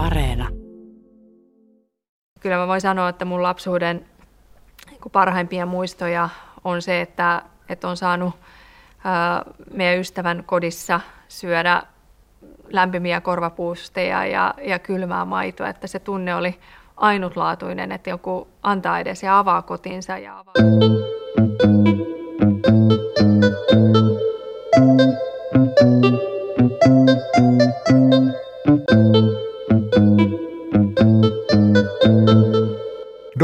Areena. Kyllä mä voin sanoa, että mun lapsuuden parhaimpia muistoja on se, että, että on saanut meidän ystävän kodissa syödä lämpimiä korvapuusteja ja, ja kylmää maitoa, että se tunne oli ainutlaatuinen, että joku antaa edes ja avaa kotinsa. Ja avaa.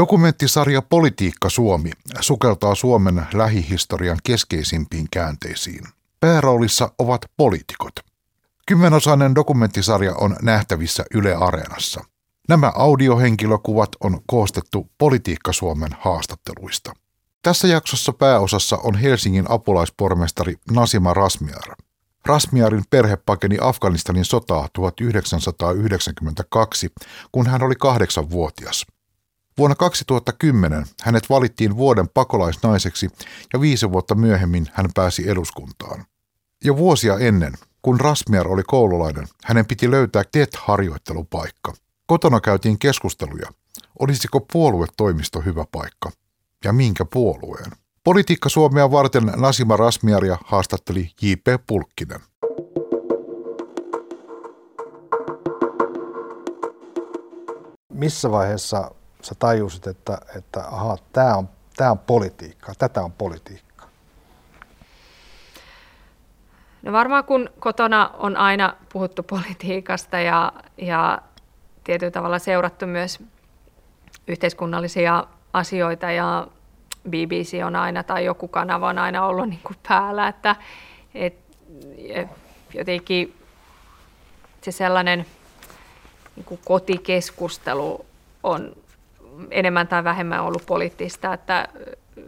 Dokumenttisarja Politiikka Suomi sukeltaa Suomen lähihistorian keskeisimpiin käänteisiin. Pääroolissa ovat poliitikot. Kymmenosainen dokumenttisarja on nähtävissä Yle Areenassa. Nämä audiohenkilökuvat on koostettu Politiikka Suomen haastatteluista. Tässä jaksossa pääosassa on Helsingin apulaispormestari Nasima Rasmiar. Rasmiarin perhe pakeni Afganistanin sotaa 1992, kun hän oli kahdeksanvuotias. Vuonna 2010 hänet valittiin vuoden pakolaisnaiseksi ja viisi vuotta myöhemmin hän pääsi eduskuntaan. Jo vuosia ennen, kun Rasmiar oli koululainen, hänen piti löytää TET-harjoittelupaikka. Kotona käytiin keskusteluja, olisiko puoluetoimisto hyvä paikka ja minkä puolueen. Politiikka Suomea varten Nasima Rasmiaria haastatteli J.P. Pulkkinen. Missä vaiheessa sä tajusit, että, että aha, tämä on, tää on politiikkaa, tätä on politiikka? No varmaan kun kotona on aina puhuttu politiikasta ja, ja tietyllä tavalla seurattu myös yhteiskunnallisia asioita ja BBC on aina tai joku kanava on aina ollut niin kuin päällä, että et, jotenkin se sellainen niin kuin kotikeskustelu on enemmän tai vähemmän ollut poliittista, että,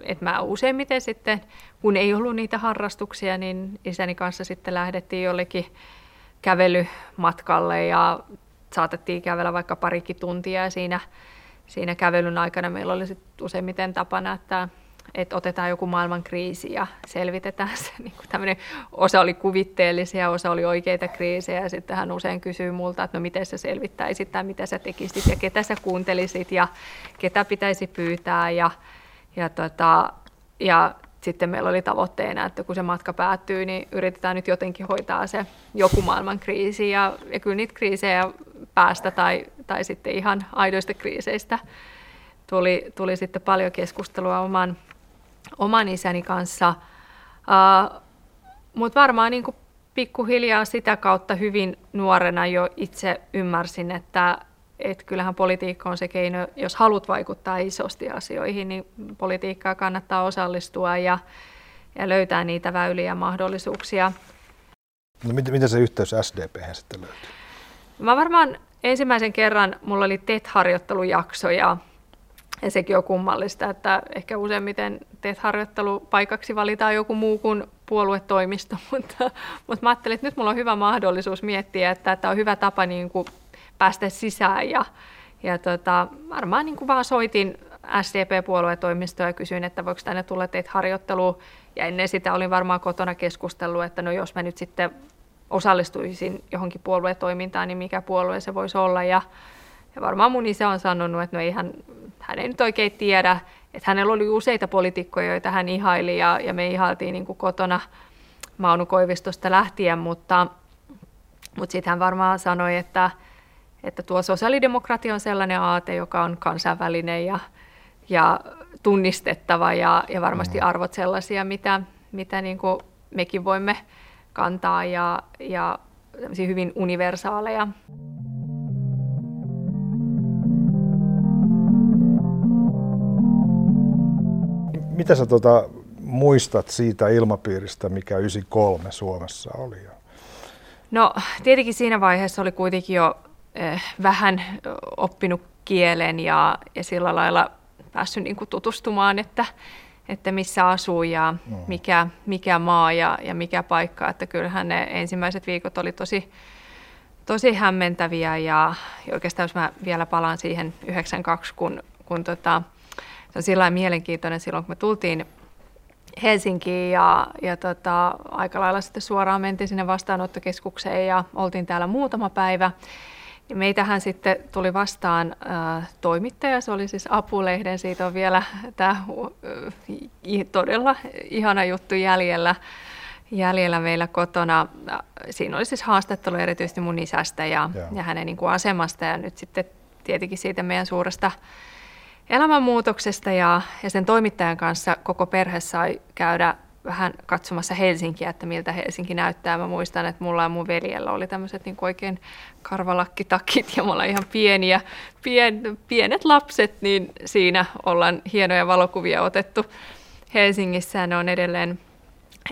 että mä useimmiten sitten, kun ei ollut niitä harrastuksia, niin isäni kanssa sitten lähdettiin jollekin kävelymatkalle ja saatettiin kävellä vaikka parikin tuntia ja siinä, siinä kävelyn aikana meillä oli sitten useimmiten tapana, että, että otetaan joku maailman kriisi ja selvitetään se. Niin kuin osa oli kuvitteellisia, osa oli oikeita kriisejä. Sitten hän usein kysyy multa, että no miten sä selvittäisit tai mitä sä tekisit ja ketä sä kuuntelisit ja ketä pitäisi pyytää. Ja, ja, tota, ja sitten meillä oli tavoitteena, että kun se matka päättyy, niin yritetään nyt jotenkin hoitaa se joku maailman kriisi. Ja, ja kyllä niitä kriisejä päästä tai, tai sitten ihan aidoista kriiseistä tuli, tuli sitten paljon keskustelua oman, oman isäni kanssa. Uh, Mutta varmaan niin pikkuhiljaa sitä kautta hyvin nuorena jo itse ymmärsin, että et kyllähän politiikka on se keino, jos haluat vaikuttaa isosti asioihin, niin politiikkaa kannattaa osallistua ja, ja löytää niitä väyliä ja mahdollisuuksia. No, miten, miten se yhteys SDP sitten löytyy? Mä varmaan ensimmäisen kerran mulla oli TET-harjoittelujakso ja, ja sekin on kummallista, että ehkä useimmiten TET-harjoittelupaikaksi valitaan joku muu kuin puoluetoimisto, mutta, mutta mä ajattelin, että nyt mulla on hyvä mahdollisuus miettiä, että tämä on hyvä tapa niin kuin päästä sisään ja, ja tota, varmaan niin kuin vaan soitin SDP-puoluetoimistoon ja kysyin, että voiko tänne tulla teitä harjoitteluun. Ja ennen sitä olin varmaan kotona keskustellut, että no jos mä nyt sitten osallistuisin johonkin puoluetoimintaan, niin mikä puolue se voisi olla. Ja, ja varmaan mun isä on sanonut, että no ei hän, ei nyt oikein tiedä, että hänellä oli useita poliitikkoja, joita hän ihaili ja, ja me ihailtiin niin kuin kotona Mauno Koivistosta lähtien, mutta, mutta sitten hän varmaan sanoi, että, että tuo sosiaalidemokratia on sellainen aate, joka on kansainvälinen ja, ja tunnistettava ja, ja varmasti mm. arvot sellaisia, mitä, mitä niin kuin mekin voimme kantaa ja, ja hyvin universaaleja. Mitä sä tuota, muistat siitä ilmapiiristä, mikä 93 Suomessa oli? No tietenkin siinä vaiheessa oli kuitenkin jo eh, vähän oppinut kielen ja, ja sillä lailla päässyt niin kuin tutustumaan, että, että missä asuu ja no. mikä, mikä maa ja, ja mikä paikka. Että kyllähän ne ensimmäiset viikot oli tosi, tosi hämmentäviä ja, ja oikeastaan jos mä vielä palaan siihen 92, kun, kun tota, se on sillä mielenkiintoinen silloin, kun me tultiin Helsinkiin ja, ja tota, aika lailla sitten suoraan mentiin sinne vastaanottokeskukseen ja oltiin täällä muutama päivä. Meitähän sitten tuli vastaan äh, toimittaja, se oli siis Apulehden, siitä on vielä tämä äh, todella ihana juttu jäljellä, jäljellä meillä kotona. Siinä oli siis haastattelu erityisesti mun isästä ja, ja hänen niin kuin asemasta. Ja nyt sitten tietenkin siitä meidän suuresta elämänmuutoksesta ja, ja sen toimittajan kanssa koko perhe sai käydä vähän katsomassa Helsinkiä, että miltä Helsinki näyttää. Mä muistan, että mulla ja mun veljellä oli tämmöiset niin oikein karvalakkitakit ja me ollaan ihan pieniä, pien, pienet lapset, niin siinä ollaan hienoja valokuvia otettu Helsingissä. Ne on edelleen,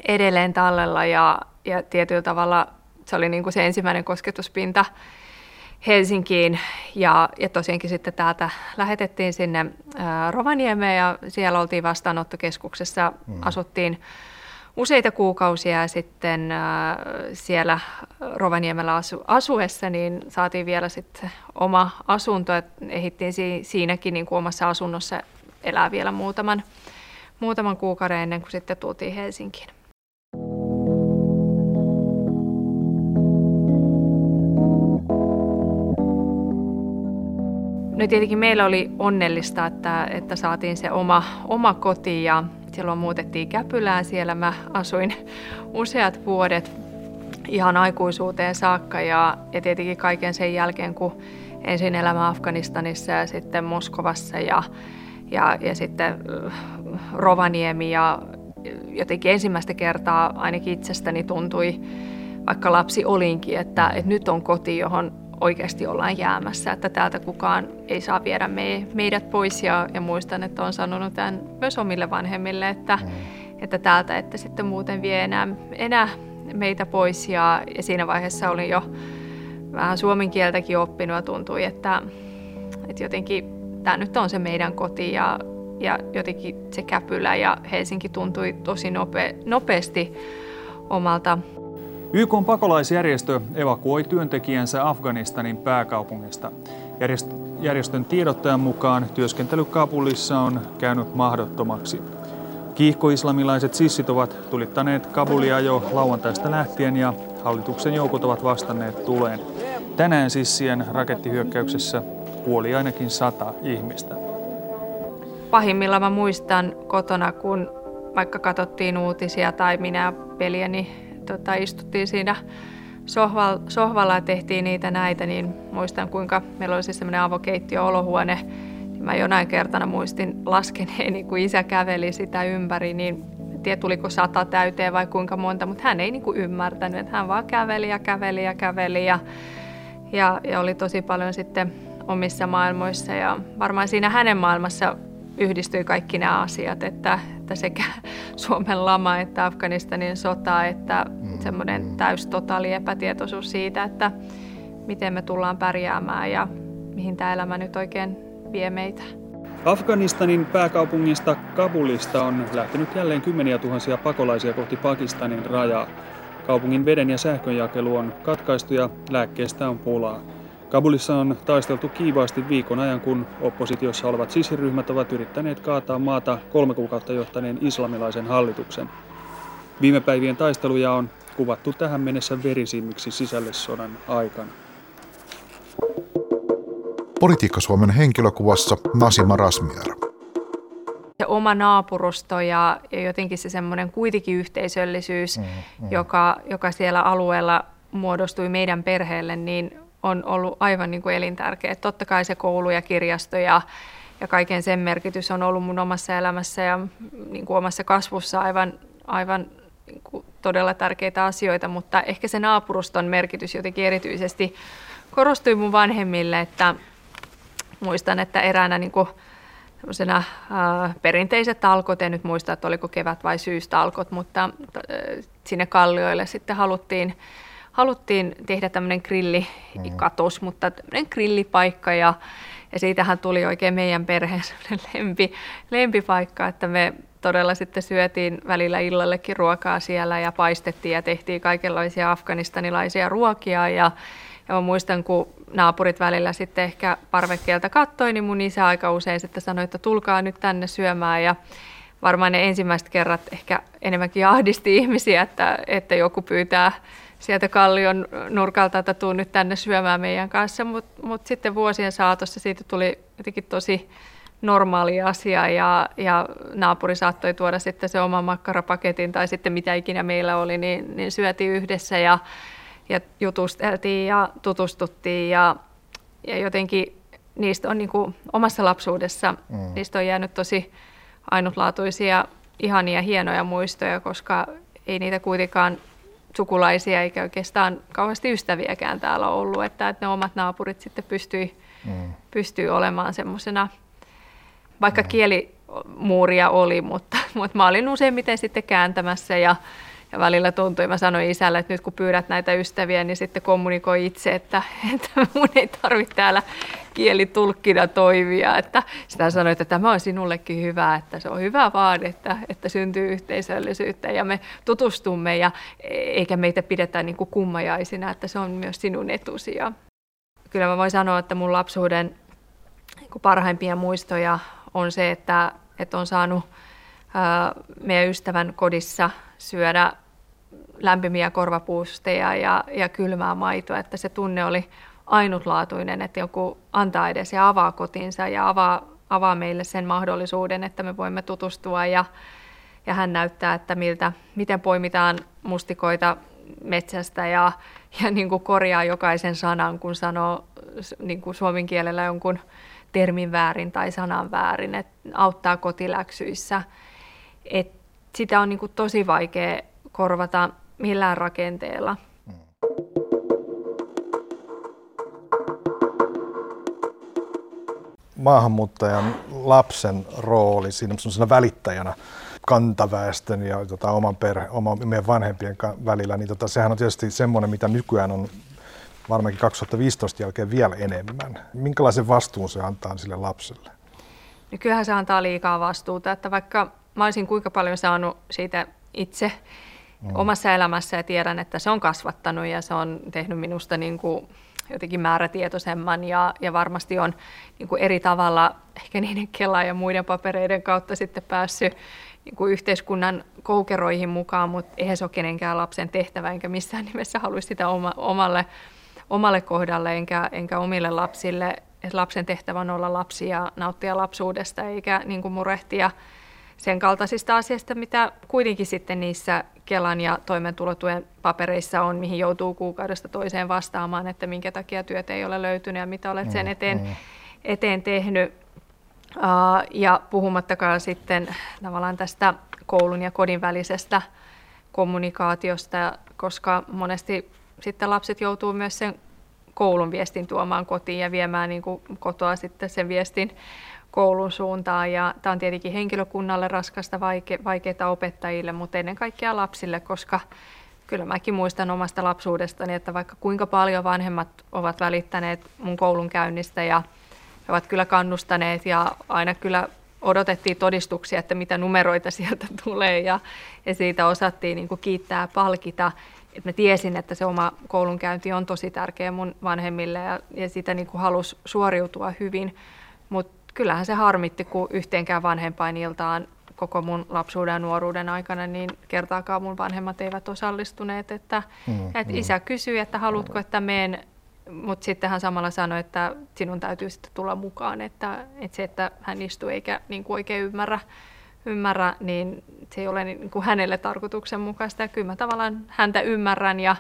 edelleen tallella ja, ja tietyllä tavalla se oli niin kuin se ensimmäinen kosketuspinta Helsinkiin ja, ja tosiaankin sitten täältä lähetettiin sinne ää, Rovaniemeen ja siellä oltiin vastaanottokeskuksessa, mm. asuttiin useita kuukausia ja sitten ää, siellä Rovaniemellä asu, asuessa niin saatiin vielä sitten oma asunto, että ehdittiin si, siinäkin niin kuin omassa asunnossa elää vielä muutaman, muutaman kuukauden ennen kuin sitten tultiin Helsinkiin. No tietenkin meillä oli onnellista, että, että saatiin se oma, oma koti ja silloin muutettiin Käpylään. Siellä mä asuin useat vuodet ihan aikuisuuteen saakka ja, ja tietenkin kaiken sen jälkeen, kun ensin elämä Afganistanissa ja sitten Moskovassa ja, ja, ja sitten äh, Rovaniemi ja jotenkin ensimmäistä kertaa ainakin itsestäni tuntui, vaikka lapsi olinkin, että, että nyt on koti, johon oikeasti ollaan jäämässä, että täältä kukaan ei saa viedä me, meidät pois ja, ja muistan, että olen sanonut tämän myös omille vanhemmille, että, mm. että täältä että sitten muuten vie enää, enää meitä pois ja, ja siinä vaiheessa olin jo vähän suomen kieltäkin oppinut ja tuntui, että, että jotenkin tämä nyt on se meidän koti ja, ja jotenkin se Käpylä ja Helsinki tuntui tosi nope, nopeasti omalta YK pakolaisjärjestö evakuoi työntekijänsä Afganistanin pääkaupungista. Järjestön tiedottajan mukaan työskentely Kabulissa on käynyt mahdottomaksi. Kiihkoislamilaiset sissit ovat tulittaneet Kabulia jo lauantaista lähtien ja hallituksen joukot ovat vastanneet tuleen. Tänään sissien rakettihyökkäyksessä kuoli ainakin sata ihmistä. Pahimmillaan mä muistan kotona, kun vaikka katsottiin uutisia tai minä peliäni tota, istuttiin siinä sohval, sohvalla ja tehtiin niitä näitä, niin muistan kuinka meillä oli siis semmoinen avokeittiö-olohuone. Niin mä jonain kertana muistin laskeneeni, kun isä käveli sitä ympäri, niin tiedä tuliko sata täyteen vai kuinka monta, mutta hän ei niin kuin ymmärtänyt, että hän vaan käveli ja käveli ja käveli ja, ja, ja oli tosi paljon sitten omissa maailmoissa ja varmaan siinä hänen maailmassa yhdistyi kaikki nämä asiat, että, että sekä Suomen lama että Afganistanin sota, että mm. semmoinen mm. täys totaali epätietoisuus siitä, että miten me tullaan pärjäämään ja mihin tämä elämä nyt oikein vie meitä. Afganistanin pääkaupungista Kabulista on lähtenyt jälleen kymmeniä tuhansia pakolaisia kohti Pakistanin rajaa. Kaupungin veden ja sähkönjakelu on katkaistu ja lääkkeestä on pulaa. Kabulissa on taisteltu kiivaasti viikon ajan, kun oppositiossa olevat sisiryhmät ovat yrittäneet kaataa maata kolme kuukautta johtaneen islamilaisen hallituksen. Viime päivien taisteluja on kuvattu tähän mennessä verisimmiksi sisällissodan aikana. Politiikka Suomen henkilökuvassa Nasima Rasmiar. Se oma naapurusto ja, ja jotenkin se semmoinen kuitenkin yhteisöllisyys, mm, mm. Joka, joka siellä alueella muodostui meidän perheelle, niin on ollut aivan niin kuin elintärkeä. Totta kai se koulu ja kirjasto ja, ja kaiken sen merkitys on ollut mun omassa elämässä ja niin kuin omassa kasvussa aivan, aivan niin kuin todella tärkeitä asioita, mutta ehkä se naapuruston merkitys jotenkin erityisesti korostui mun vanhemmille, että muistan, että eräänä niin kuin ää, perinteiset talkot, en nyt muista, että oliko kevät vai syystalkot, mutta ää, sinne kallioille sitten haluttiin haluttiin tehdä tämmöinen grillikatos, mm. mutta tämmöinen grillipaikka ja, ja siitähän tuli oikein meidän perheen lempi, lempipaikka, että me todella sitten syötiin välillä illallekin ruokaa siellä ja paistettiin ja tehtiin kaikenlaisia afganistanilaisia ruokia ja, ja mä muistan, kun naapurit välillä sitten ehkä parvekkeelta kattoi, niin mun isä aika usein sitten sanoi, että tulkaa nyt tänne syömään ja varmaan ne ensimmäiset kerrat ehkä enemmänkin ahdisti ihmisiä, että, että joku pyytää sieltä kallion nurkalta, että tuu nyt tänne syömään meidän kanssa, mutta mut sitten vuosien saatossa siitä tuli jotenkin tosi normaali asia ja, ja naapuri saattoi tuoda sitten se oman makkarapaketin tai sitten mitä ikinä meillä oli, niin, niin syötiin yhdessä ja, ja jutusteltiin ja tutustuttiin ja, ja jotenkin niistä on niin kuin omassa lapsuudessa, mm. niistä on jäänyt tosi ainutlaatuisia, ihania, hienoja muistoja, koska ei niitä kuitenkaan sukulaisia eikä oikeastaan kauheasti ystäviäkään täällä ollut, että, että ne omat naapurit sitten pystyi, mm. pystyi olemaan semmoisena, vaikka mm. kielimuuria oli, mutta, mutta mä olin useimmiten sitten kääntämässä ja, ja välillä tuntui, mä sanoin isälle, että nyt kun pyydät näitä ystäviä, niin sitten kommunikoi itse, että, että mun ei tarvitse täällä kielitulkkina toimia. Että sitä sanoin, että tämä on sinullekin hyvä, että se on hyvä vaan, että, että syntyy yhteisöllisyyttä ja me tutustumme ja eikä meitä pidetä niin kuin kummajaisina, että se on myös sinun etusi. Ja kyllä mä voin sanoa, että mun lapsuuden niin parhaimpia muistoja on se, että, että on saanut meidän ystävän kodissa syödä lämpimiä korvapuusteja ja, ja kylmää maitoa, että se tunne oli ainutlaatuinen, että joku antaa edes ja avaa kotinsa ja avaa, avaa meille sen mahdollisuuden, että me voimme tutustua ja, ja hän näyttää, että miltä, miten poimitaan mustikoita metsästä ja, ja niin kuin korjaa jokaisen sanan, kun sanoo niin kuin suomen kielellä jonkun termin väärin tai sanan väärin, että auttaa kotiläksyissä. Et sitä on niin kuin tosi vaikea korvata millään rakenteella. Maahanmuuttajan lapsen rooli siinä välittäjänä kantaväestön ja tota, oman perhe, oman, meidän vanhempien välillä, niin tota, sehän on tietysti semmoinen, mitä nykyään on varmaankin 2015 jälkeen vielä enemmän. Minkälaisen vastuun se antaa sille lapselle? No kyllähän se antaa liikaa vastuuta, että vaikka mä olisin kuinka paljon saanut siitä itse mm. omassa elämässä ja tiedän, että se on kasvattanut ja se on tehnyt minusta niin kuin jotenkin määrätietoisemman ja, ja varmasti on niin kuin eri tavalla ehkä niiden Kelan ja muiden papereiden kautta sitten päässyt niin kuin yhteiskunnan koukeroihin mukaan, mutta eihän se ole kenenkään lapsen tehtävä, enkä missään nimessä halua sitä oma, omalle, omalle kohdalle enkä, enkä omille lapsille. Et lapsen tehtävä on olla lapsi ja nauttia lapsuudesta eikä niin kuin murehtia sen kaltaisista asioista, mitä kuitenkin sitten niissä Kelan ja toimeentulotuen papereissa on, mihin joutuu kuukaudesta toiseen vastaamaan, että minkä takia työt ei ole löytynyt ja mitä olet sen mm, eteen, mm. eteen tehnyt. Uh, ja puhumattakaan sitten tavallaan tästä koulun ja kodin välisestä kommunikaatiosta, koska monesti sitten lapset joutuu myös sen koulun viestin tuomaan kotiin ja viemään niin kuin kotoa sitten sen viestin koulun suuntaan. Ja tämä on tietenkin henkilökunnalle raskasta, vaike- vaikeaa opettajille, mutta ennen kaikkea lapsille, koska kyllä mäkin muistan omasta lapsuudestani, että vaikka kuinka paljon vanhemmat ovat välittäneet mun koulun käynnistä ja he ovat kyllä kannustaneet ja aina kyllä odotettiin todistuksia, että mitä numeroita sieltä tulee ja, ja siitä osattiin niin kuin kiittää ja palkita. Et mä tiesin, että se oma koulunkäynti on tosi tärkeä mun vanhemmille ja, ja sitä niin kuin halusi suoriutua hyvin, mutta kyllähän se harmitti, kun yhteenkään vanhempainiltaan koko mun lapsuuden ja nuoruuden aikana, niin kertaakaan mun vanhemmat eivät osallistuneet. Että, mm, että mm. isä kysyi, että haluatko, että meen, mutta sitten hän samalla sanoi, että sinun täytyy sitten tulla mukaan. Että, että se, että hän istuu eikä niin kuin oikein ymmärrä, ymmärrä, niin se ei ole niin kuin hänelle tarkoituksenmukaista. Ja kyllä mä tavallaan häntä ymmärrän ja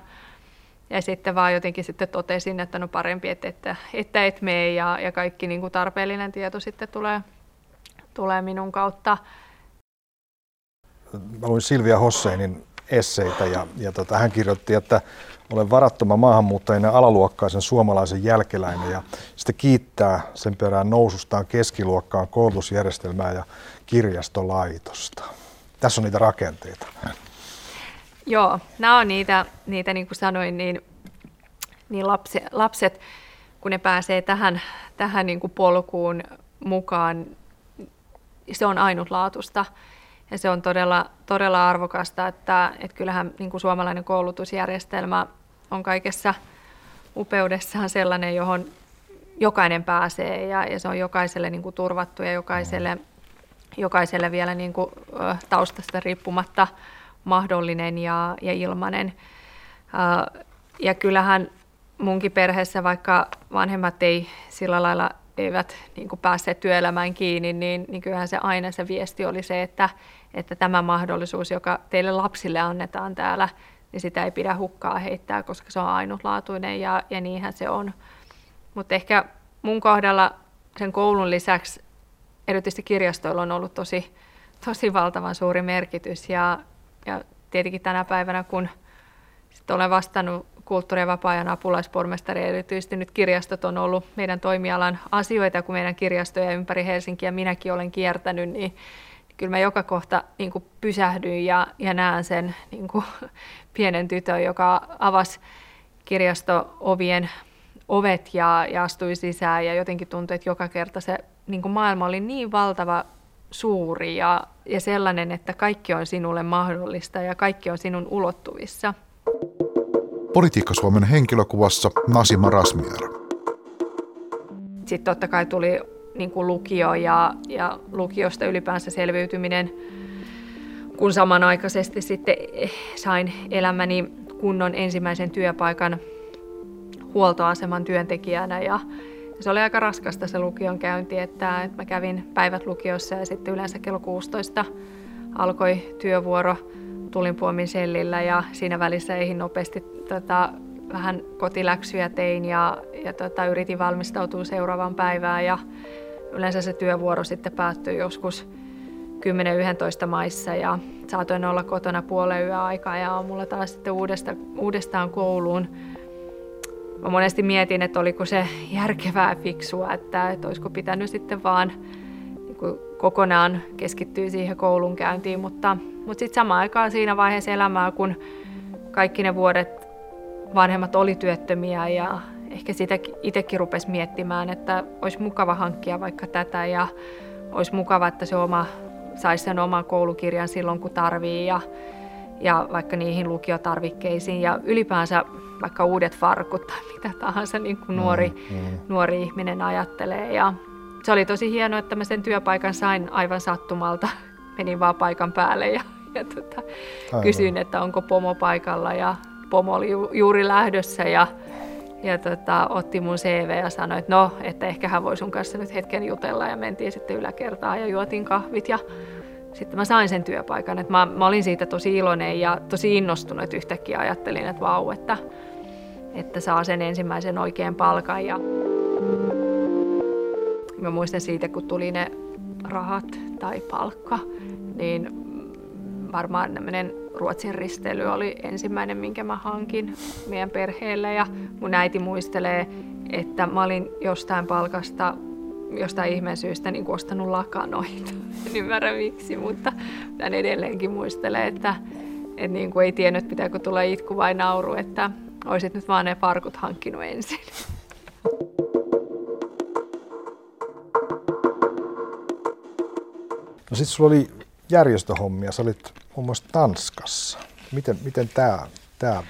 ja sitten vaan jotenkin sitten totesin, että no parempi, että, että, että et mene ja, ja kaikki niin kuin tarpeellinen tieto sitten tulee, tulee minun kautta. Mä luin Silvia Hosseinin esseitä ja, ja tota, hän kirjoitti, että olen varattoma maahanmuuttajien alaluokkaisen suomalaisen jälkeläinen ja sitten kiittää sen perään nousustaan keskiluokkaan koulutusjärjestelmää ja kirjastolaitosta. Tässä on niitä rakenteita. Joo, nämä on niitä, niitä niin kuin sanoin, niin, niin lapsi, lapset, kun ne pääsee tähän, tähän niin kuin polkuun mukaan, se on ainutlaatusta. Ja se on todella, todella arvokasta, että, että kyllähän niin kuin suomalainen koulutusjärjestelmä on kaikessa upeudessaan sellainen, johon jokainen pääsee ja, ja se on jokaiselle niin kuin turvattu ja jokaiselle, jokaiselle vielä niin kuin, taustasta riippumatta mahdollinen ja, ja ilmainen. Ja kyllähän munkin perheessä, vaikka vanhemmat ei sillä lailla eivät niin kuin päässeet työelämään kiinni, niin, niin kyllähän se aina se viesti oli se, että, että tämä mahdollisuus, joka teille lapsille annetaan täällä, niin sitä ei pidä hukkaa heittää, koska se on ainutlaatuinen ja, ja niinhän se on. Mutta ehkä mun kohdalla sen koulun lisäksi erityisesti kirjastoilla on ollut tosi, tosi valtavan suuri merkitys ja, ja tietenkin tänä päivänä, kun sitten olen vastannut kulttuuri- ja vapaa-ajan apulaispormestari, erityisesti nyt kirjastot on ollut meidän toimialan asioita, kun meidän kirjastoja ympäri Helsinkiä minäkin olen kiertänyt, niin kyllä mä joka kohta niin kuin pysähdyin ja, ja näen sen niin kuin pienen tytön, joka avasi kirjasto-ovien ovet ja, ja astui sisään. Ja jotenkin tuntui, että joka kerta se niin kuin maailma oli niin valtava suuri ja, ja sellainen, että kaikki on sinulle mahdollista ja kaikki on sinun ulottuvissa. Politiikka Suomen henkilökuvassa Nasima Rasmier. Sitten totta kai tuli niin kuin lukio ja, ja lukiosta ylipäänsä selviytyminen, kun samanaikaisesti sitten sain elämäni kunnon ensimmäisen työpaikan huoltoaseman työntekijänä ja se oli aika raskasta se lukion käynti, että, että mä kävin päivät lukiossa ja sitten yleensä kello 16 alkoi työvuoro tulin puomin sellillä ja siinä välissä eihin nopeasti tota, vähän kotiläksyjä tein ja, ja tota, yritin valmistautua seuraavaan päivään ja yleensä se työvuoro sitten päättyi joskus 10-11 maissa ja saatoin olla kotona puolen yön aikaa ja aamulla taas sitten uudesta, uudestaan kouluun. Mä monesti mietin, että oliko se järkevää fiksua, että, että olisiko pitänyt sitten vaan niin kokonaan keskittyä siihen koulunkäyntiin, mutta, mutta sitten samaan aikaan siinä vaiheessa elämää, kun kaikki ne vuodet vanhemmat oli työttömiä ja ehkä sitä itsekin rupesi miettimään, että olisi mukava hankkia vaikka tätä ja olisi mukava, että se oma saisi sen oman koulukirjan silloin, kun tarvii ja, ja vaikka niihin lukiotarvikkeisiin ja ylipäänsä vaikka uudet farkut tai mitä tahansa niin kuin nuori, mm, mm. nuori ihminen ajattelee. Ja se oli tosi hienoa, että mä sen työpaikan sain aivan sattumalta. Menin vaan paikan päälle ja, ja tota, kysyin, että onko pomo paikalla ja pomo oli ju, juuri lähdössä ja, ja tota, otti mun CV ja sanoi, että no, että ehkä hän voi sun kanssa nyt hetken jutella ja mentiin sitten yläkertaan ja juotiin kahvit ja sitten mä sain sen työpaikan. Että mä, mä olin siitä tosi iloinen ja tosi innostunut, että yhtäkkiä ajattelin, että vau, että, että saa sen ensimmäisen oikean palkan. Ja mä muistan siitä, kun tuli ne rahat tai palkka, niin varmaan tämmöinen Ruotsin risteily oli ensimmäinen, minkä mä hankin meidän perheelle. Ja mun äiti muistelee, että mä olin jostain palkasta jostain ihmeen syystä niin ostanut lakanoita. En ymmärrä miksi, mutta hän edelleenkin muistelee, että, että niin kuin ei tiennyt, pitääkö tulla itku vai nauru, että olisit nyt vaan ne farkut hankkinut ensin. No sitten sulla oli järjestöhommia, sä olit muun muassa Tanskassa. Miten, miten tämä tää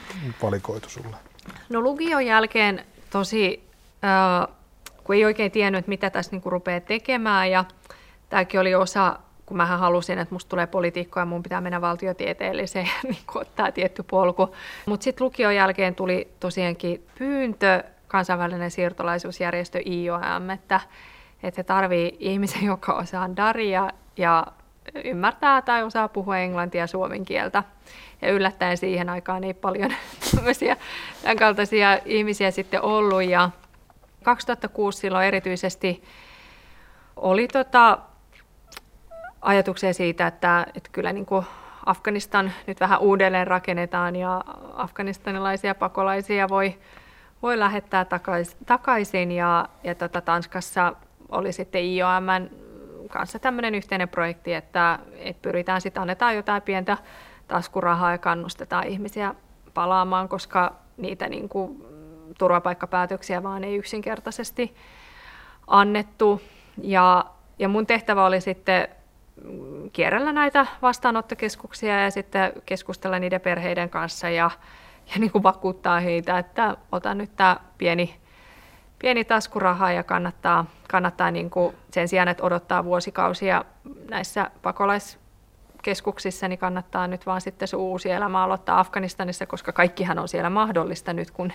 valikoitu sulle? No lukion jälkeen tosi, äh, kun ei oikein tiennyt, mitä tässä niinku rupeaa tekemään ja tämäkin oli osa, kun mä halusin, että musta tulee poliitikko ja mun pitää mennä valtiotieteelliseen ja niin ottaa tietty polku. Mutta sitten lukion jälkeen tuli tosiaankin pyyntö kansainvälinen siirtolaisuusjärjestö IOM, että, että he tarvii ihmisen, joka osaa daria ja ymmärtää tai osaa puhua englantia ja suomen kieltä. Ja yllättäen siihen aikaan ei paljon tämmöisiä tämän kaltaisia ihmisiä sitten ollut. Ja 2006 silloin erityisesti oli tota ajatuksia siitä, että, että kyllä niin kuin Afganistan nyt vähän uudelleen rakennetaan ja afganistanilaisia pakolaisia voi, voi lähettää takaisin. Ja, ja tota Tanskassa oli sitten IOM kanssa tämmöinen yhteinen projekti, että, että pyritään sitten, annetaan jotain pientä taskurahaa ja kannustetaan ihmisiä palaamaan, koska niitä niin kuin, turvapaikkapäätöksiä vaan ei yksinkertaisesti annettu. Ja, ja mun tehtävä oli sitten kierrellä näitä vastaanottokeskuksia ja sitten keskustella niiden perheiden kanssa ja, ja niin kuin vakuuttaa heitä, että otan nyt tämä pieni pieni taskuraha ja kannattaa, kannattaa niin kuin sen sijaan, että odottaa vuosikausia näissä pakolais keskuksissa, niin kannattaa nyt vaan sitten se uusi elämä aloittaa Afganistanissa, koska kaikkihan on siellä mahdollista nyt, kun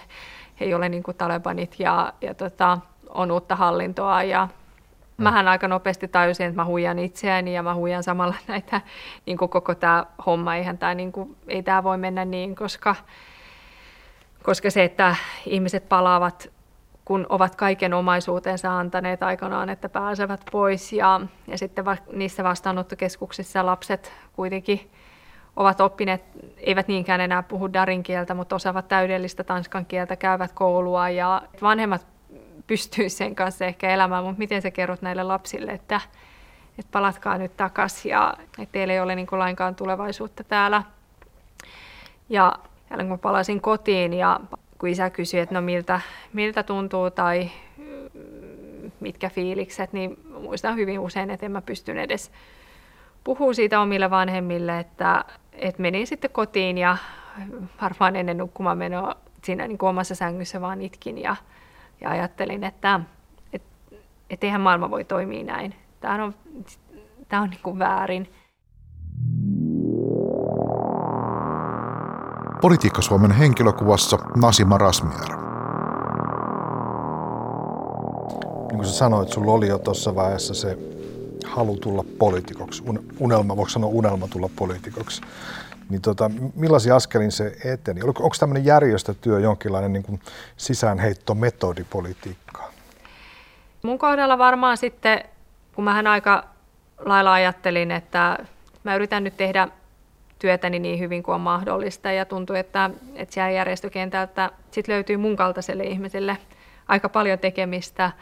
he ei ole niin kuin Talebanit ja, ja tota, on uutta hallintoa. Ja Mähän aika nopeasti tajusin, että mä huijan itseäni ja mä huijan samalla näitä, niin kuin koko tämä homma, eihän tämä, niin kuin, ei tämä voi mennä niin, koska, koska se, että ihmiset palaavat kun ovat kaiken omaisuutensa antaneet aikanaan, että pääsevät pois. Ja, ja sitten va, niissä vastaanottokeskuksissa lapset kuitenkin ovat oppineet, eivät niinkään enää puhu darin kieltä, mutta osaavat täydellistä tanskan kieltä, käyvät koulua ja vanhemmat pystyisivät sen kanssa ehkä elämään, mutta miten sä kerrot näille lapsille, että, että palatkaa nyt takaisin ja että teillä ei ole niin kuin lainkaan tulevaisuutta täällä. Ja jälleen kun palasin kotiin ja kun isä kysyi, että no miltä, miltä tuntuu tai mm, mitkä fiilikset, niin muistan hyvin usein, että en mä pystyn edes puhua siitä omille vanhemmille, että, että menin sitten kotiin ja varmaan ennen nukkumaan menoa siinä niin omassa sängyssä vaan itkin ja, ja ajattelin, että et, et eihän maailma voi toimia näin. Tämä on, tämä on niin kuin väärin. Politiikka Suomen henkilökuvassa Nasima Rasmier. Niin kuin sä sanoit, sulla oli jo tuossa vaiheessa se halu tulla poliitikoksi, unelma, voiko sanoa unelma tulla poliitikoksi. Niin tota, millaisia askelin se eteni? Onko, onko tämmöinen järjestötyö jonkinlainen niin kuin sisäänheittometodi politiikkaa? Mun kohdalla varmaan sitten, kun mähän aika lailla ajattelin, että mä yritän nyt tehdä työtäni niin hyvin kuin on mahdollista ja tuntuu, että, että siellä järjestökentältä sit löytyy mun kaltaiselle ihmiselle aika paljon tekemistä. Äh,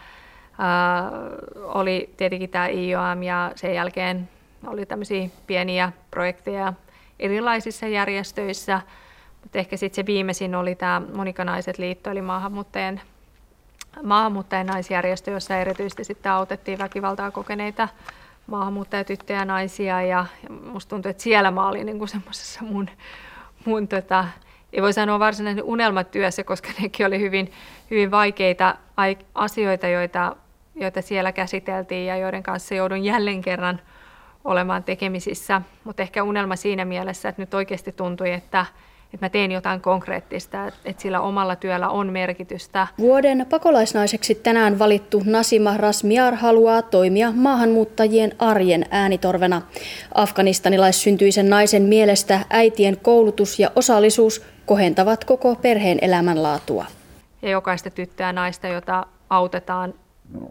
oli tietenkin tämä IOM ja sen jälkeen oli tämmöisiä pieniä projekteja erilaisissa järjestöissä, mutta ehkä sitten se viimeisin oli tämä Monikanaiset liitto, eli maahanmuuttajien, maahanmuuttajien naisjärjestö, jossa erityisesti sitten autettiin väkivaltaa kokeneita maahanmuuttajatyttöjä ja naisia ja, musta tuntuu, että siellä mä olin niin semmoisessa mun, mun tota, ei voi sanoa varsinaisen unelmatyössä, koska nekin oli hyvin, hyvin vaikeita asioita, joita, joita siellä käsiteltiin ja joiden kanssa joudun jälleen kerran olemaan tekemisissä. Mutta ehkä unelma siinä mielessä, että nyt oikeasti tuntui, että, että mä teen jotain konkreettista, että sillä omalla työllä on merkitystä. Vuoden pakolaisnaiseksi tänään valittu Nasima Rasmiar haluaa toimia maahanmuuttajien arjen äänitorvena. Afganistanilaissyntyisen naisen mielestä äitien koulutus ja osallisuus kohentavat koko perheen elämänlaatua. Ja jokaista tyttöä ja naista, jota autetaan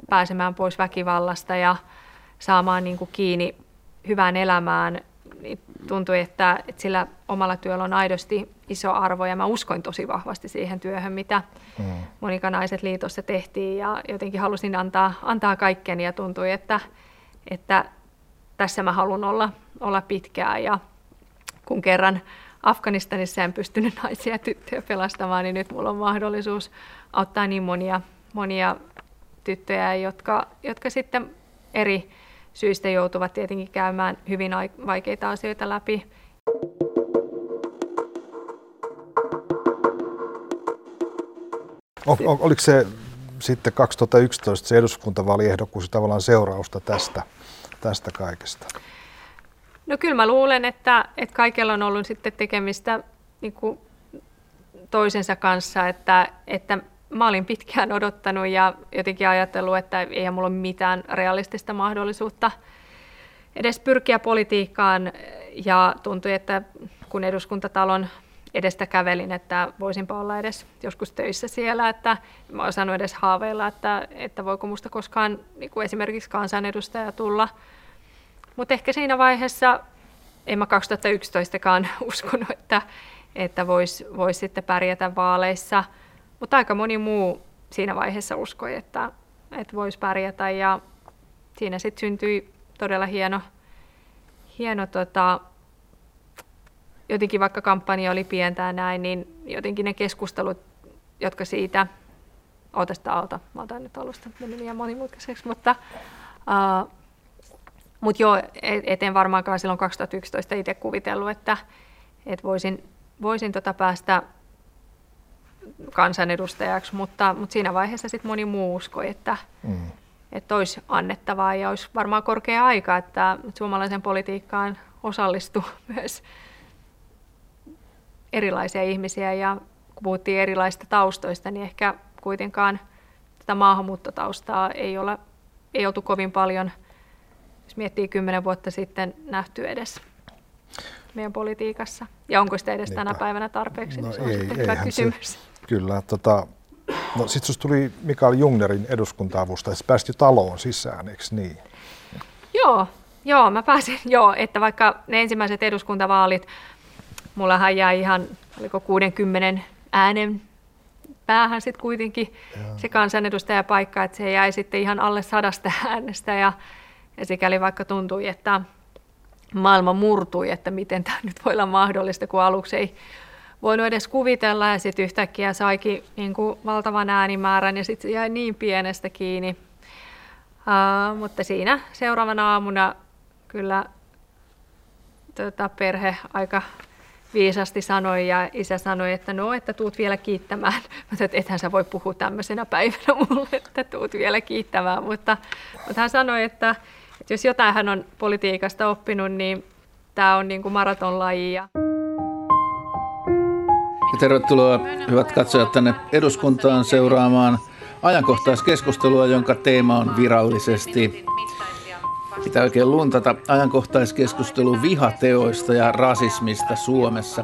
pääsemään pois väkivallasta ja saamaan niin kuin kiinni hyvään elämään, niin tuntui, että, että sillä omalla työllä on aidosti iso arvo ja mä uskoin tosi vahvasti siihen työhön, mitä mm. Monikanaiset liitossa tehtiin ja jotenkin halusin antaa, antaa kaikkeni ja tuntui, että, että tässä mä haluan olla, olla pitkään ja kun kerran Afganistanissa en pystynyt naisia ja tyttöjä pelastamaan, niin nyt mulla on mahdollisuus auttaa niin monia, monia tyttöjä, jotka, jotka sitten eri syistä joutuvat tietenkin käymään hyvin vaikeita asioita läpi. Ol, oliko se sitten 2011 se eduskuntavaaliehdokkuus tavallaan seurausta tästä, tästä kaikesta? No kyllä mä luulen, että, että kaikella on ollut sitten tekemistä niin kuin toisensa kanssa, että, että mä olin pitkään odottanut ja jotenkin ajatellut, että ei mulla ole mitään realistista mahdollisuutta edes pyrkiä politiikkaan ja tuntui, että kun eduskuntatalon edestä kävelin, että voisinpa olla edes joskus töissä siellä, että mä osannut edes haaveilla, että, että voiko musta koskaan niin kuin esimerkiksi kansanedustaja tulla. Mutta ehkä siinä vaiheessa, en mä 2011kaan uskonut, että, että voisi vois sitten pärjätä vaaleissa – mutta aika moni muu siinä vaiheessa uskoi, että, että voisi pärjätä. Ja siinä sitten syntyi todella hieno, hieno tota, jotenkin vaikka kampanja oli pientää näin, niin jotenkin ne keskustelut, jotka siitä, ota sitä alta, mä otan nyt alusta, meni liian monimutkaiseksi, mutta uh, mut joo, et en varmaankaan silloin 2011 itse kuvitellut, että, että voisin, voisin tota päästä kansanedustajaksi, mutta, mutta siinä vaiheessa sitten moni muu uskoi, että, mm. että olisi annettavaa ja olisi varmaan korkea aika, että suomalaisen politiikkaan osallistui myös erilaisia ihmisiä ja kun puhuttiin erilaisista taustoista, niin ehkä kuitenkaan tätä maahanmuuttotaustaa ei, ole, ei oltu kovin paljon, jos miettii kymmenen vuotta sitten, nähty edes meidän politiikassa. Ja onko sitä edes Niinpä. tänä päivänä tarpeeksi? No se on ei, sitten hyvä kysymys. Se, kyllä. Tota, no sitten tuli Mikael Jungnerin eduskunta-avusta, että pääsit jo taloon sisään, eikö niin? Joo, joo, mä pääsin, joo, että vaikka ne ensimmäiset eduskuntavaalit, mullahan jäi ihan, oliko 60 äänen päähän sitten kuitenkin Joo. se kansanedustajapaikka, että se jäi sitten ihan alle sadasta äänestä ja, ja sikäli vaikka tuntui, että maailma murtui, että miten tämä nyt voi olla mahdollista, kun aluksi ei voinut edes kuvitella ja sitten yhtäkkiä saikin niin kuin valtavan äänimäärän ja sitten jäi niin pienestä kiinni. Uh, mutta siinä seuraavana aamuna kyllä tota, perhe aika viisasti sanoi ja isä sanoi, että no, että tuut vielä kiittämään. Mutta että ethän sä voi puhua tämmöisenä päivänä mulle, että tuut vielä kiittämään. Mutta, mutta hän sanoi, että, että jos jotain hän on politiikasta oppinut, niin tämä on niin kuin maratonlaji. Ja... Tervetuloa hyvät katsojat tänne eduskuntaan seuraamaan ajankohtaiskeskustelua, jonka teema on virallisesti Pitää oikein luntata ajankohtaiskeskustelu vihateoista ja rasismista Suomessa.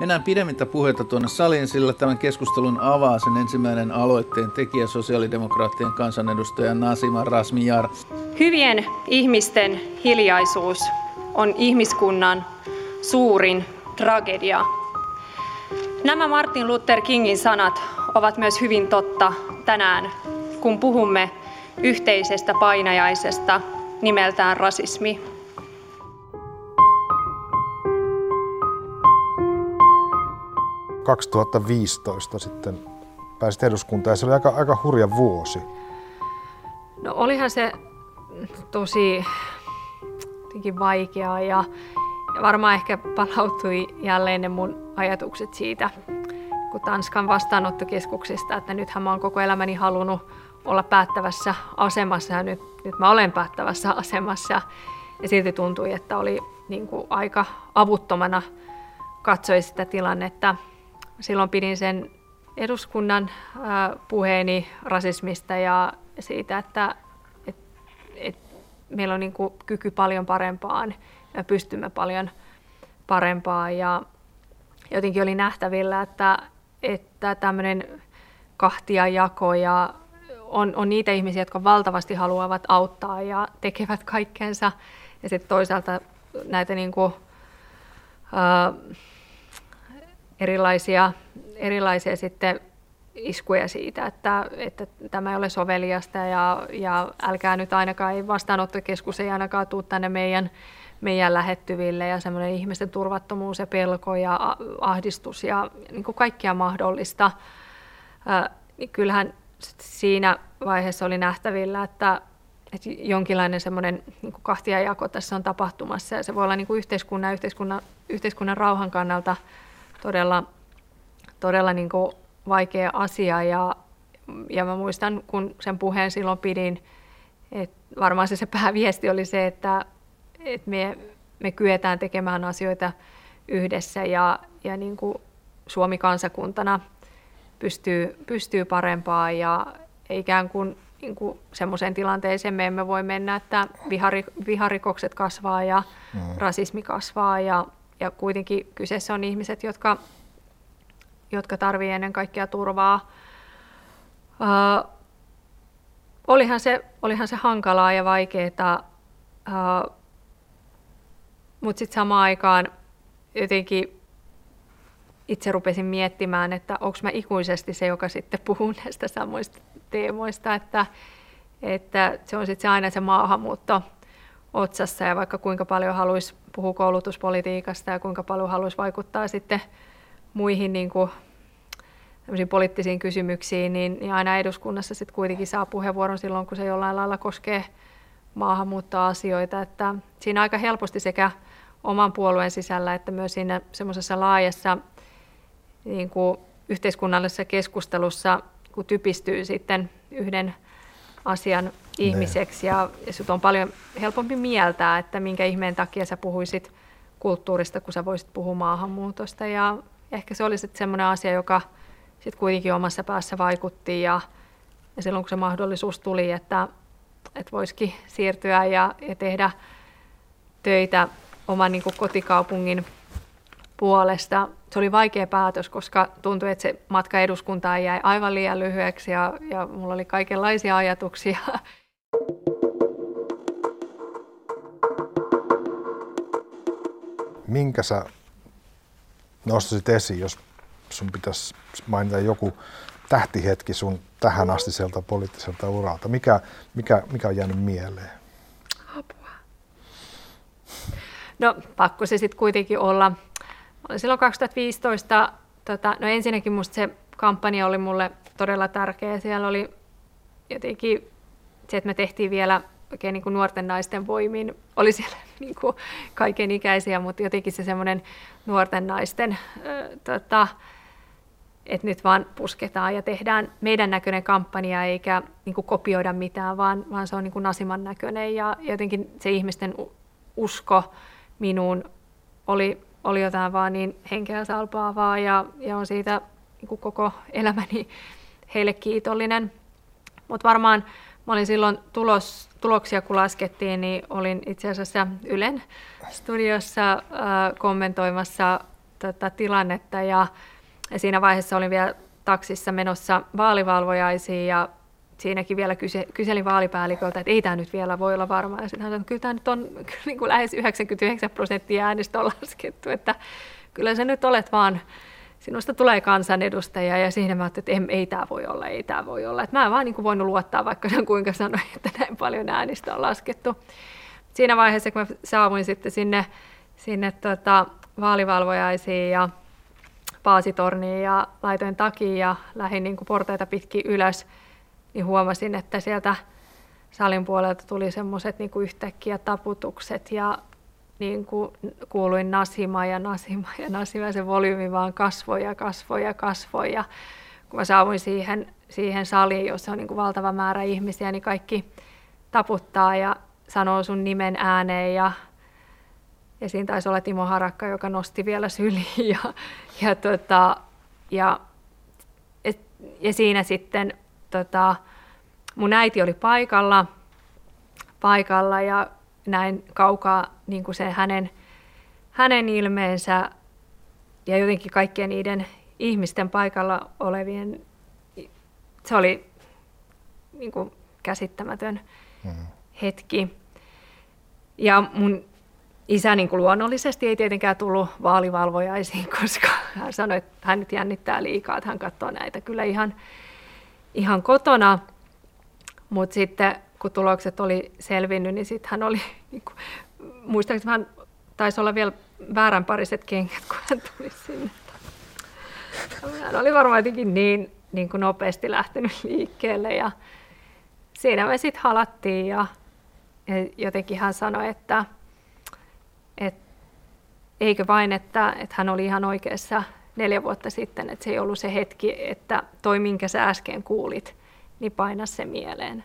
Mennään pidemmittä puheita tuonne saliin, sillä tämän keskustelun avaa sen ensimmäinen aloitteen tekijä sosiaalidemokraattien kansanedustaja Nasima Rasmijar. Hyvien ihmisten hiljaisuus on ihmiskunnan suurin tragedia. Nämä Martin Luther Kingin sanat ovat myös hyvin totta tänään, kun puhumme yhteisestä painajaisesta – nimeltään rasismi. – 2015 sitten pääsit eduskuntaan ja se oli aika, aika hurja vuosi. No olihan se tosi vaikeaa ja, ja varmaan ehkä palautui jälleen ne mun ajatukset siitä, kun Tanskan vastaanottokeskuksista, että nythän mä oon koko elämäni halunnut olla päättävässä asemassa ja nyt, nyt mä olen päättävässä asemassa. Ja silti tuntui, että oli niin kuin aika avuttomana katsoi sitä tilannetta. Silloin pidin sen eduskunnan puheeni rasismista ja siitä, että et, et meillä on niin kuin kyky paljon parempaan ja pystymme paljon parempaan. Ja jotenkin oli nähtävillä, että, että tämmöinen kahtiajako ja on, on niitä ihmisiä, jotka valtavasti haluavat auttaa ja tekevät kaikkensa. Ja sitten toisaalta näitä niin kuin, äh, erilaisia, erilaisia sitten iskuja siitä, että, että tämä ei ole soveliasta ja, ja älkää nyt ainakaan, ei vastaanottokeskus ei ainakaan tule tänne meidän, meidän lähettyville ja semmoinen ihmisten turvattomuus ja pelko ja ahdistus ja niin kuin kaikkia mahdollista. Niin kyllähän siinä vaiheessa oli nähtävillä, että, että jonkinlainen semmoinen niin kahtiajako tässä on tapahtumassa ja se voi olla niin kuin yhteiskunnan, yhteiskunnan, yhteiskunnan rauhan kannalta todella, todella niin kuin vaikea asia ja, ja mä muistan, kun sen puheen silloin pidin, että varmaan se, se pääviesti oli se, että, että me, me kyetään tekemään asioita yhdessä ja, ja niin kuin Suomi kansakuntana – pystyy, pystyy parempaan ja ikään kuin, niin kuin semmoiseen tilanteeseen me emme voi mennä, että vihari, viharikokset kasvaa ja mm. rasismi kasvaa ja, ja kuitenkin kyseessä on ihmiset, jotka, jotka tarvitsevat ennen kaikkea turvaa. Uh, olihan, se, olihan se hankalaa ja vaikeaa, uh, mutta sitten samaan aikaan jotenkin itse rupesin miettimään, että onko mä ikuisesti se, joka sitten puhuu näistä samoista teemoista, että, että se on sitten aina se maahanmuutto otsassa ja vaikka kuinka paljon haluaisi puhua koulutuspolitiikasta ja kuinka paljon haluaisi vaikuttaa sitten muihin niin kuin, poliittisiin kysymyksiin, niin, niin aina eduskunnassa sitten kuitenkin saa puheenvuoron silloin, kun se jollain lailla koskee maahanmuuttoasioita. Että siinä aika helposti sekä oman puolueen sisällä että myös siinä semmoisessa laajassa niin kuin yhteiskunnallisessa keskustelussa, kun typistyy sitten yhden asian ihmiseksi ja, ja sut on paljon helpompi mieltää, että minkä ihmeen takia sä puhuisit kulttuurista, kun sä voisit puhua maahanmuutosta. Ja ehkä se oli sitten semmoinen asia, joka sitten kuitenkin omassa päässä vaikutti ja, ja silloin kun se mahdollisuus tuli, että, että voisikin siirtyä ja, ja tehdä töitä oman niin kotikaupungin puolesta. Se oli vaikea päätös, koska tuntui, että se matka eduskuntaan jäi aivan liian lyhyeksi ja, ja mulla oli kaikenlaisia ajatuksia. Minkä sä nostasit esiin, jos sun pitäisi mainita joku tähtihetki sun tähän asti sieltä poliittiselta uralta? Mikä, mikä, mikä on jäänyt mieleen? Apua. No pakko se sitten kuitenkin olla. Silloin 2015, tota, no ensinnäkin musta se kampanja oli mulle todella tärkeä. Siellä oli jotenkin se, että me tehtiin vielä oikein niin kuin nuorten naisten voimin. Oli siellä niin kuin kaiken ikäisiä, mutta jotenkin se semmoinen nuorten naisten, äh, tota, että nyt vaan pusketaan ja tehdään meidän näköinen kampanja eikä niin kuin kopioida mitään, vaan, vaan se on niin kuin Nasiman näköinen ja jotenkin se ihmisten usko minuun oli, oli jotain vaan niin henkeä salpaavaa ja, ja on siitä niin koko elämäni heille kiitollinen. Mutta varmaan Mä olin silloin tulos, tuloksia, kun laskettiin, niin olin itse asiassa Ylen studiossa äh, kommentoimassa tota, tilannetta ja, ja siinä vaiheessa olin vielä taksissa menossa vaalivalvojaisiin ja siinäkin vielä kyse, kyselin vaalipäälliköltä, että ei tämä nyt vielä voi olla varmaa. Ja sitten että kyllä tämä nyt on kyllä niin kuin lähes 99 prosenttia äänestä on laskettu, että kyllä sä nyt olet vaan sinusta tulee kansanedustaja ja siinä mä ajattelin, että ei, ei tämä voi olla, ei tämä voi olla. Että mä en vaan niin voinut luottaa, vaikka sen kuinka sanoin, että näin paljon äänistä on laskettu. Siinä vaiheessa, kun mä saavuin sitten sinne, sinne tota, vaalivalvojaisiin ja paasitorniin ja laitoin takia ja lähdin niin kuin portaita pitkin ylös, niin huomasin, että sieltä salin puolelta tuli semmoiset niin yhtäkkiä taputukset ja niin kuin kuuluin Nasima ja Nasima ja Nasima, se volyymi vaan kasvoi ja kasvoi ja kasvoi. Ja kun mä saavuin siihen, siihen saliin, jossa on niin kuin valtava määrä ihmisiä, niin kaikki taputtaa ja sanoo sun nimen ääneen ja, ja siinä taisi olla Timo Harakka, joka nosti vielä syliin ja, ja, tota, ja, ja, ja siinä sitten tota, mun äiti oli paikalla, paikalla ja näin kaukaa niin kuin se hänen, hänen ilmeensä ja jotenkin kaikkien niiden ihmisten paikalla olevien, se oli niin kuin käsittämätön mm-hmm. hetki. Ja mun isä niin kuin luonnollisesti ei tietenkään tullut vaalivalvojaisiin, koska hän sanoi, että hän nyt jännittää liikaa, että hän katsoo näitä kyllä ihan, ihan kotona. Mutta sitten kun tulokset oli selvinnyt, niin sitten hän oli, niin kuin, muistaakseni hän taisi olla vielä vääränpariset kengät, kun hän tuli sinne. Hän oli varmaan jotenkin niin, niin kuin nopeasti lähtenyt liikkeelle ja siinä me sitten halattiin ja, ja jotenkin hän sanoi, että, että eikö vain, että, että hän oli ihan oikeassa neljä vuotta sitten, että se ei ollut se hetki, että toi minkä sä äsken kuulit, niin paina se mieleen.